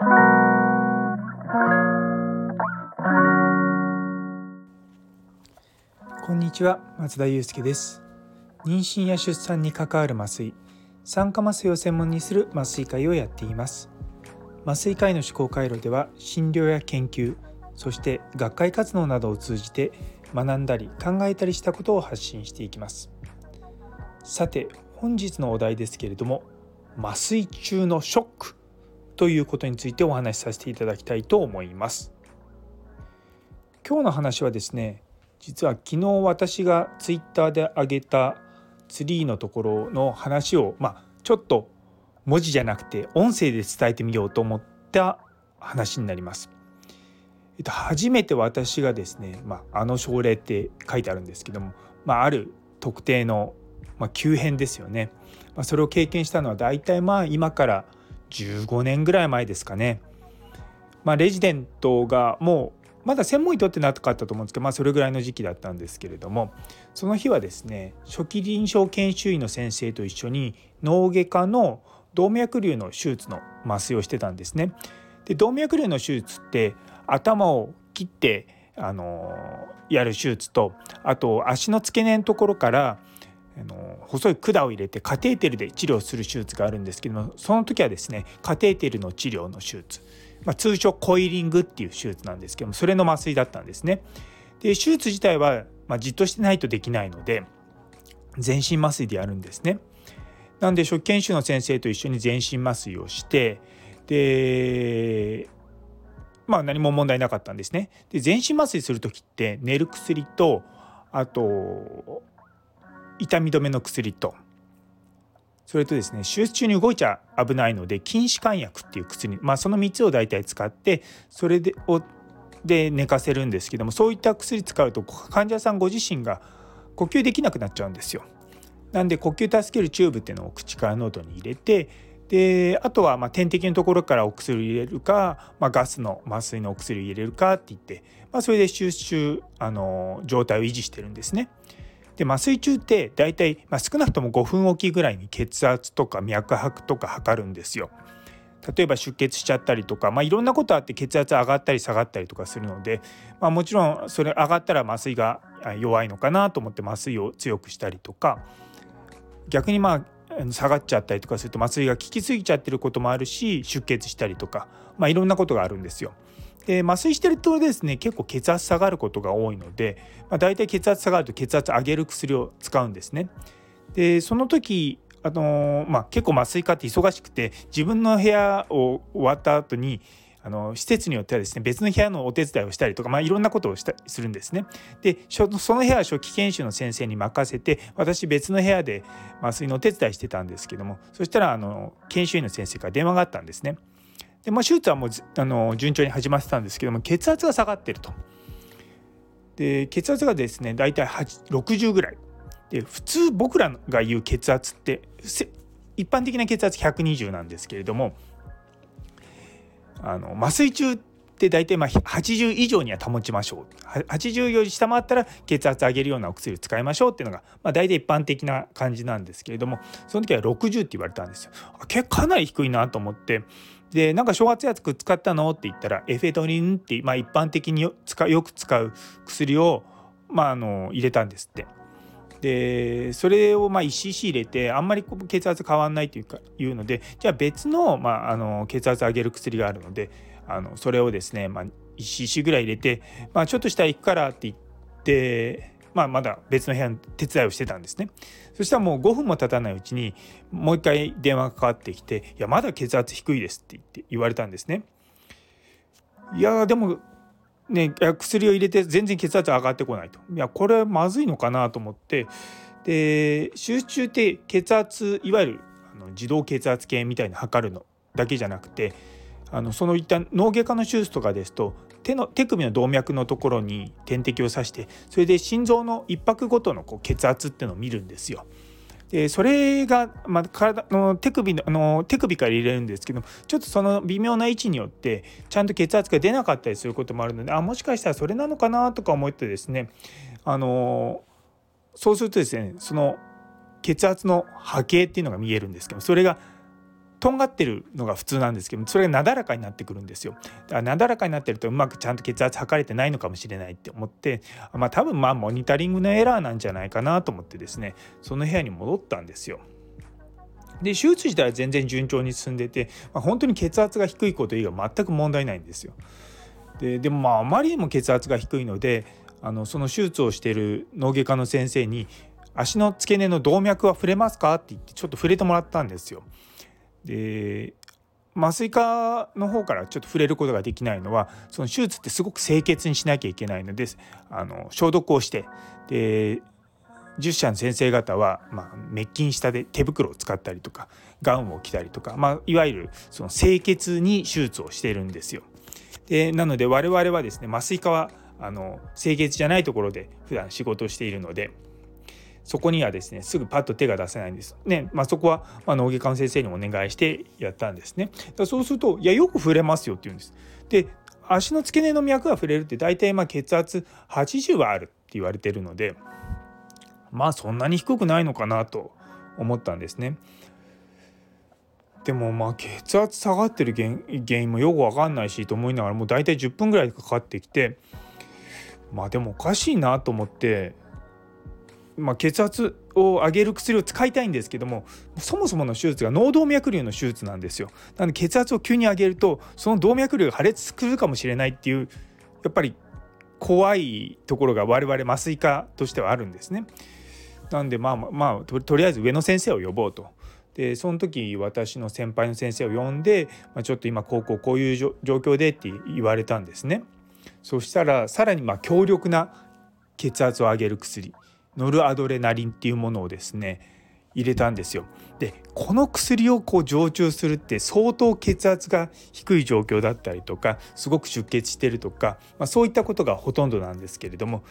こんにちは松田祐介です。妊娠や出産に関わる麻酔酸化麻酔を専門にする麻酔会をやっています。麻酔会の思考回路では診療や研究そして学会活動などを通じて学んだり考えたりしたことを発信していきます。さて本日のお題ですけれども麻酔中のショック。ということについてお話しさせていただきたいと思います今日の話はですね実は昨日私がツイッターで上げたツリーのところの話をまあちょっと文字じゃなくて音声で伝えてみようと思った話になります。えっと、初めて私がですね、まあ、あの症例って書いてあるんですけども、まあ、ある特定の、まあ、急変ですよね、まあ、それを経験したのは大体まあ今から15年ぐらい前ですかね。まあ、レジデントがもうまだ専門医とってなかったと思うんですけど、まあ、それぐらいの時期だったんですけれどもその日はですね初期臨床研修医の先生と一緒に脳外科の動脈瘤の手術の麻酔をしてたんですね。で動脈瘤の手術って頭を切ってあのやる手術とあと足の付け根のところからあの細い管を入れてカテーテルで治療する手術があるんですけどもその時はですねカテーテルの治療の手術、まあ、通称コイリングっていう手術なんですけどもそれの麻酔だったんですね。で手術自体は、まあ、じっとしてないとできないので全身麻酔でやるんですね。なんで初期研修の先生と一緒に全身麻酔をしてでまあ何も問題なかったんですね。で全身麻酔する時って寝る薬とあと痛み止めの薬とそれとですね手術中に動いちゃ危ないので筋弛緩薬っていう薬、まあ、その3つを大体使ってそれでをで寝かせるんですけどもそういった薬使うと患者さんご自身が呼吸できなくなっちゃうんですよ。なんで呼吸助けるチューブっていうのを口から喉に入れてであとはま点滴のところからお薬を入れるか、まあ、ガスの麻酔のお薬を入れるかって言って、まあ、それで手術中あの状態を維持してるんですね。で麻酔中って大体、まあ、少なくとも5分おきぐらいに血圧とか脈拍とか測るんですよ。例えば出血しちゃったりとか、まあ、いろんなことあって血圧上がったり下がったりとかするので、まあ、もちろんそれ上がったら麻酔が弱いのかなと思って麻酔を強くしたりとか逆にまあ下がっちゃったりとかすると麻酔が効きすぎちゃってることもあるし出血したりとか、まあ、いろんなことがあるんですよ。で麻酔してるとですね結構血圧下がることが多いので、まあ、大体血圧下がると血圧上げる薬を使うんですね。でその時あのまあ、結構麻酔科って忙しくて自分の部屋を終わった後にあの施設によってはですね別の部屋のお手伝いをしたりとか、まあ、いろんなことをしたするんですね。でその部屋は初期研修の先生に任せて私別の部屋で麻酔のお手伝いしてたんですけどもそしたらあの研修医の先生から電話があったんですね。でまあ、手術はもうあの順調に始まってたんですけども血圧が下がってると。で血圧がですね大体60ぐらい。で普通僕らが言う血圧って一般的な血圧120なんですけれどもあの麻酔中って大体まあ80以上には保ちましょう80より下回ったら血圧上げるようなお薬を使いましょうっていうのが、まあ、大体一般的な感じなんですけれどもその時は60って言われたんですよ。結構かなり低いなと思ってでなんか昇圧薬使ったの？って言ったらエフェドリンって、まあ、一般的によく使う薬を、まあ、あの入れたんですって。でそれをまあ 1cc 入れてあんまり血圧変わんないというかいうのでじゃあ別の,、まあ、あの血圧上げる薬があるのであのそれをですね、まあ、1cc ぐらい入れて、まあ、ちょっとしたら行くからって言って、まあ、まだ別の部屋の手伝いをしてたんですね。そしたらもう5分も経たないうちにもう一回電話がかかってきて「いやまだ血圧低いです」って言って言われたんですね。いやでもね、薬を入れて全然血圧上がってこないと。いやこれはまずいのかなと思って。で集中って血圧いわゆるあの自動血圧計みたいに測るのだけじゃなくてあのその一旦脳外科の手術とかですと手の手首の動脈のところに点滴を刺してそれで心臓の一拍ごとのこう血圧っていうのを見るんですよ。でそれが、まあ、体の手首のあの手首から入れるんですけどちょっとその微妙な位置によってちゃんと血圧が出なかったりすることもあるのであもしかしたらそれなのかなとか思ってですねあのそうするとですねその血圧の波形っていうのが見えるんですけどそれがとんがってるのが普通なんですけどそれがなだらかになってくるんですよ。だからなだらかになってるとうまくちゃんと血圧測れてないのかもしれないって思ってまあ多分まあモニタリングのエラーなんじゃないかなと思ってですねその部屋に戻ったんですよ。で手術自体は全然順調に進んでて、まあ、本当に血圧が低いこと以外全く問題ないんですよ。ででもまああまりにも血圧が低いのであのその手術をしている脳外科の先生に「足の付け根の動脈は触れますか?」って言ってちょっと触れてもらったんですよ。で麻酔科の方からちょっと触れることができないのはその手術ってすごく清潔にしなきゃいけないのであの消毒をしてで10社の先生方は、まあ、滅菌下で手袋を使ったりとかガウンを着たりとか、まあ、いわゆるその清潔に手術をしてるんですよ。でなので我々はですね麻酔科はあの清潔じゃないところで普段仕事をしているのでそこにはですねすぐパッと手が出せないんです。ねまあ、そこは、ま、脳外科の先生にお願いしてやったんですね。だそうすると「いやよく触れますよ」って言うんです。で足の付け根の脈が触れるって大体まあ血圧80はあるって言われてるのでまあそんなに低くないのかなと思ったんですね。でもまあ血圧下がってる原因もよく分かんないしと思いながらもう大体10分ぐらいかかってきてまあでもおかしいなと思ってまあ、血圧を上げる薬を使いたいんですけどもそもそもの手術が脳動脈瘤の手術なんですよ。なので血圧を急に上げるとその動脈瘤が破裂するかもしれないっていうやっぱり怖いところが我々麻酔科としてはあるんですね。なんでまあまあとりあえず上の先生を呼ぼうと。でその時私の先輩の先生を呼んで、まあ、ちょっと今高校こういう状況でって言われたんですね。そしたらさらにま強力な血圧を上げる薬ノルアドレナリンっていうものをですね入れたんですよ。でこの薬をこう常駐するって相当血圧が低い状況だったりとかすごく出血してるとか、まあ、そういったことがほとんどなんですけれども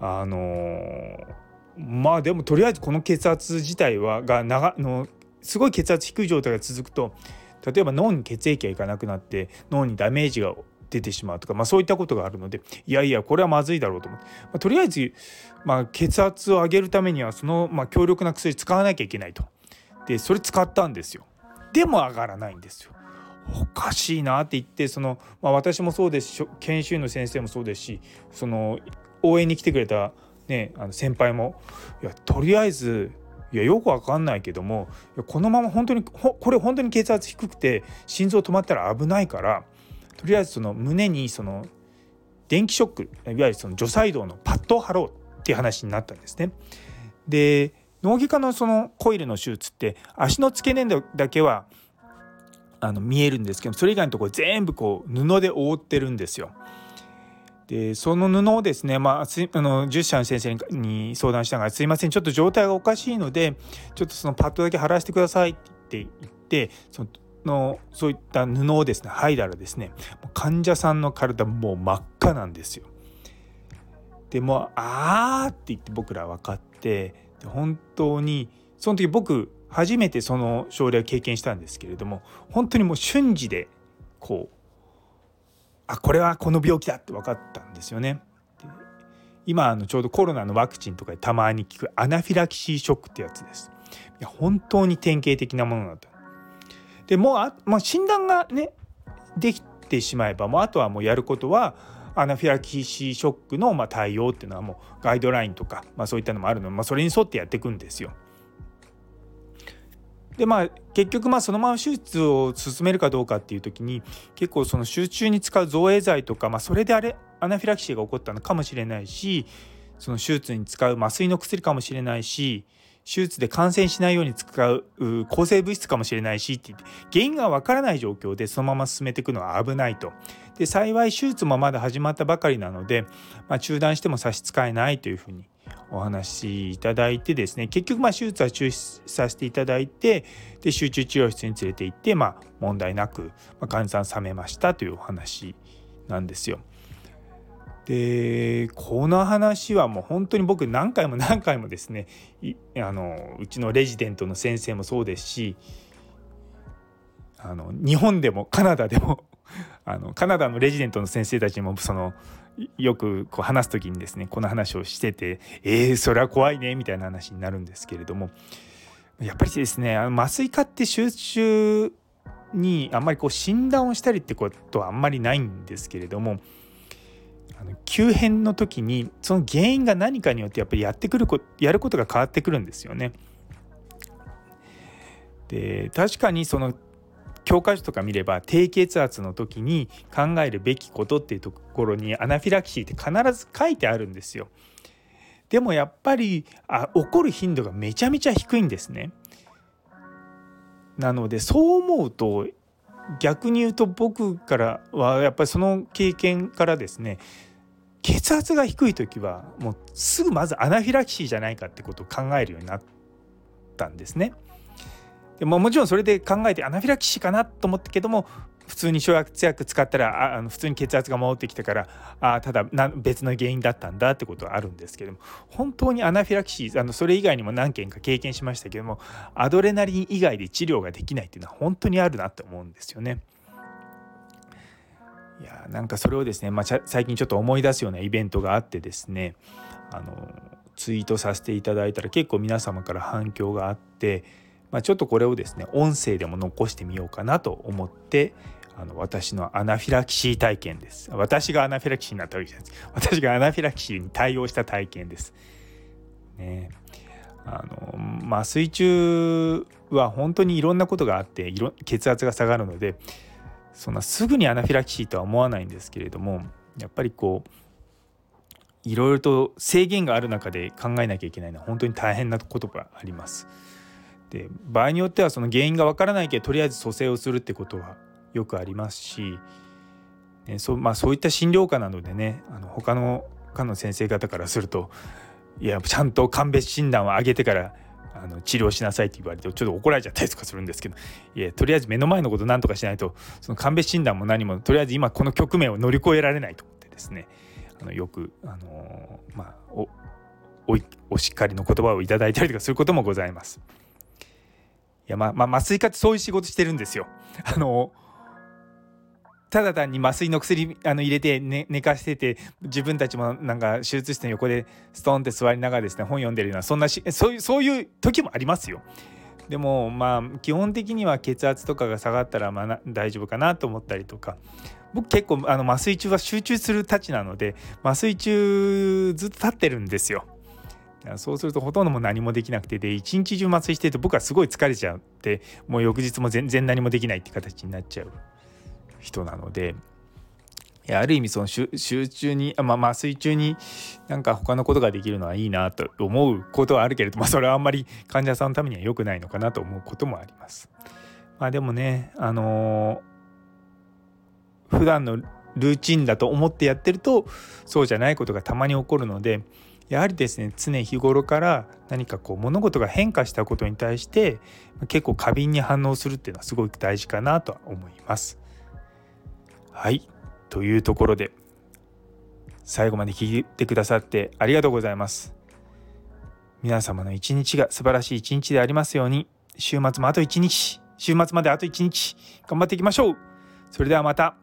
あのー、まあでもとりあえずこの血圧自体はが長のすごい血圧低い状態が続くと例えば脳に血液がいかなくなって脳にダメージが出てしまうとか、まあ、そういったことがあるのでいやいやこれはまずいだろうと思って、まあ、とりあえず、まあ、血圧を上げるためにはその、まあ、強力な薬使わなきゃいけないと。でそれ使ったんですよ。でも上がらないんですよ。おかしいなって言ってその、まあ、私もそうですし研修医の先生もそうですしその応援に来てくれた、ね、あの先輩もいやとりあえずいやよくわかんないけどもこのまま本当にこれ本当に血圧低くて心臓止まったら危ないからとりあえずその胸にその電気ショックいわゆるその除細動のパッドを貼ろうっていう話になったんですね。で脳外科のそのコイルの手術って足の付け根だけはあの見えるんですけどそれ以外のところ全部こう布で覆ってるんですよ。でその布をですね、まあ、あの10社の先生に相談したが「すいませんちょっと状態がおかしいのでちょっとそのパッドだけ貼らせてください」って言ってそののそういった布をですね剥いだらですね患者さんの体もう真っ赤なんですよ。でもあーって言って僕ら分かってで本当にその時僕初めてその症例を経験したんですけれども本当にもう瞬時でこうあこれはこの病気だって分かったんですよね。今あのちょうどコロナのワクチンとかでたまに聞くアナフィラキシーショックってやつです。いや本当に典型的なものだった。でもうあ、まあ、診断がねできてしまえばもうあとはもうやることはアナフィラキシーショックのま対応っていうのはもうガイドラインとか、まあ、そういったのもあるので、まあ、それに沿ってやっていくんですよ。でまあ結局まあそのまま手術を進めるかどうかっていう時に結構その集中に使う造影剤とか、まあ、それであれアナフィラキシーが起こったのかもしれないしその手術に使う麻酔の薬かもしれないし手術で感染しないように使う抗生物質かもしれないしってって原因がわからない状況でそのまま進めていくのは危ないと。で幸い手術もまだ始まったばかりなので、まあ、中断しても差し支えないというふうにお話しいただいてですね結局まあ手術は中止させていただいてで集中治療室に連れて行って、まあ、問題なく患者さん冷めましたというお話なんですよ。でこの話はもう本当に僕何回も何回もですねあのうちのレジデントの先生もそうですしあの日本でもカナダでも あのカナダのレジデントの先生たちもそのよくこう話す時にですねこの話をしてて「えー、それは怖いね」みたいな話になるんですけれどもやっぱりですねあの麻酔科って集中にあんまりこう診断をしたりってことはあんまりないんですけれどもあの急変の時にその原因が何かによってやっぱりやってくるこやることが変わってくるんですよね。で確かにその教科書とか見れば低血圧の時に考えるべきことっていうところにアナフィラキシーって必ず書いてあるんですよ。でもやっぱりあ起こる頻度がめちゃめちゃ低いんですね。なのでそう思うと逆に言うと僕からはやっぱりその経験からですね血圧が低い時はもうすぐまずアナフィラキシーじゃないかってことを考えるようになったんですね。でももちろんそれで考えてアナフィラキシーかなと思ったけども普通に昇圧薬使ったらあの普通に血圧が戻ってきたからあただ別の原因だったんだってことはあるんですけども本当にアナフィラキシーあのそれ以外にも何件か経験しましたけどもアドレナリン以外で治療ができないっていうのは本当にあるなって思うんですよね。いやなんかそれをですね、まあ、最近ちょっと思い出すようなイベントがあってですねあのツイートさせていただいたら結構皆様から反響があってまあ、ちょっとこれをですね音声でも残してみようかなと思ってあの私のアナフィラキシー体験です。私がアナフィラキシーになったわけじゃないです。私がアナフィラキシーに対応した体験です。ね。あの麻酔中は本当にいろんなことがあっていろ血圧が下がるのでそんなすぐにアナフィラキシーとは思わないんですけれどもやっぱりこういろいろと制限がある中で考えなきゃいけないのは本当に大変なことがあります。で場合によってはその原因がわからないけどとりあえず蘇生をするってことはよくありますし、ねそまあ、そういった診療科なのでねあの他の科の先生方からするといやちゃんと鑑別診断を上げてからあの治療しなさいって言われてちょっと怒られちゃったりとかするんですけどいやとりあえず目の前のこと何とかしないとその鑑別診断も何もとりあえず今この局面を乗り越えられないと思ってですねあのよく、あのまあ、おおお叱りの言葉をいただいたりとかすることもございます。いやま、まあ、麻酔科ってそういう仕事してるんですよ。あのただ単に麻酔の薬あの入れて寝寝かしてて自分たちもなんか手術室の横でストンって座りながらですね本読んでるようなそんなしそういうそういう時もありますよ。でもまあ基本的には血圧とかが下がったらまあ大丈夫かなと思ったりとか僕結構あの麻酔中は集中するたちなので麻酔中ずっと立ってるんですよ。そうするとほとんども何もできなくてで一日中麻酔してると僕はすごい疲れちゃってもう翌日も全然何もできないって形になっちゃう人なのである意味その集中に、まあ、麻酔中になんか他のことができるのはいいなと思うことはあるけれど、まあ、それはあんまり患者さんのためには良くないのかなと思うこともあります。まあ、でもねあのー、普段のルーチンだと思ってやってるとそうじゃないことがたまに起こるのでやはりですね常日頃から何かこう物事が変化したことに対して結構過敏に反応するっていうのはすごく大事かなとは思います。はいというところで最後まで聞いてくださってありがとうございます。皆様の一日が素晴らしい一日でありますように週末もあと一日週末まであと一日頑張っていきましょうそれではまた。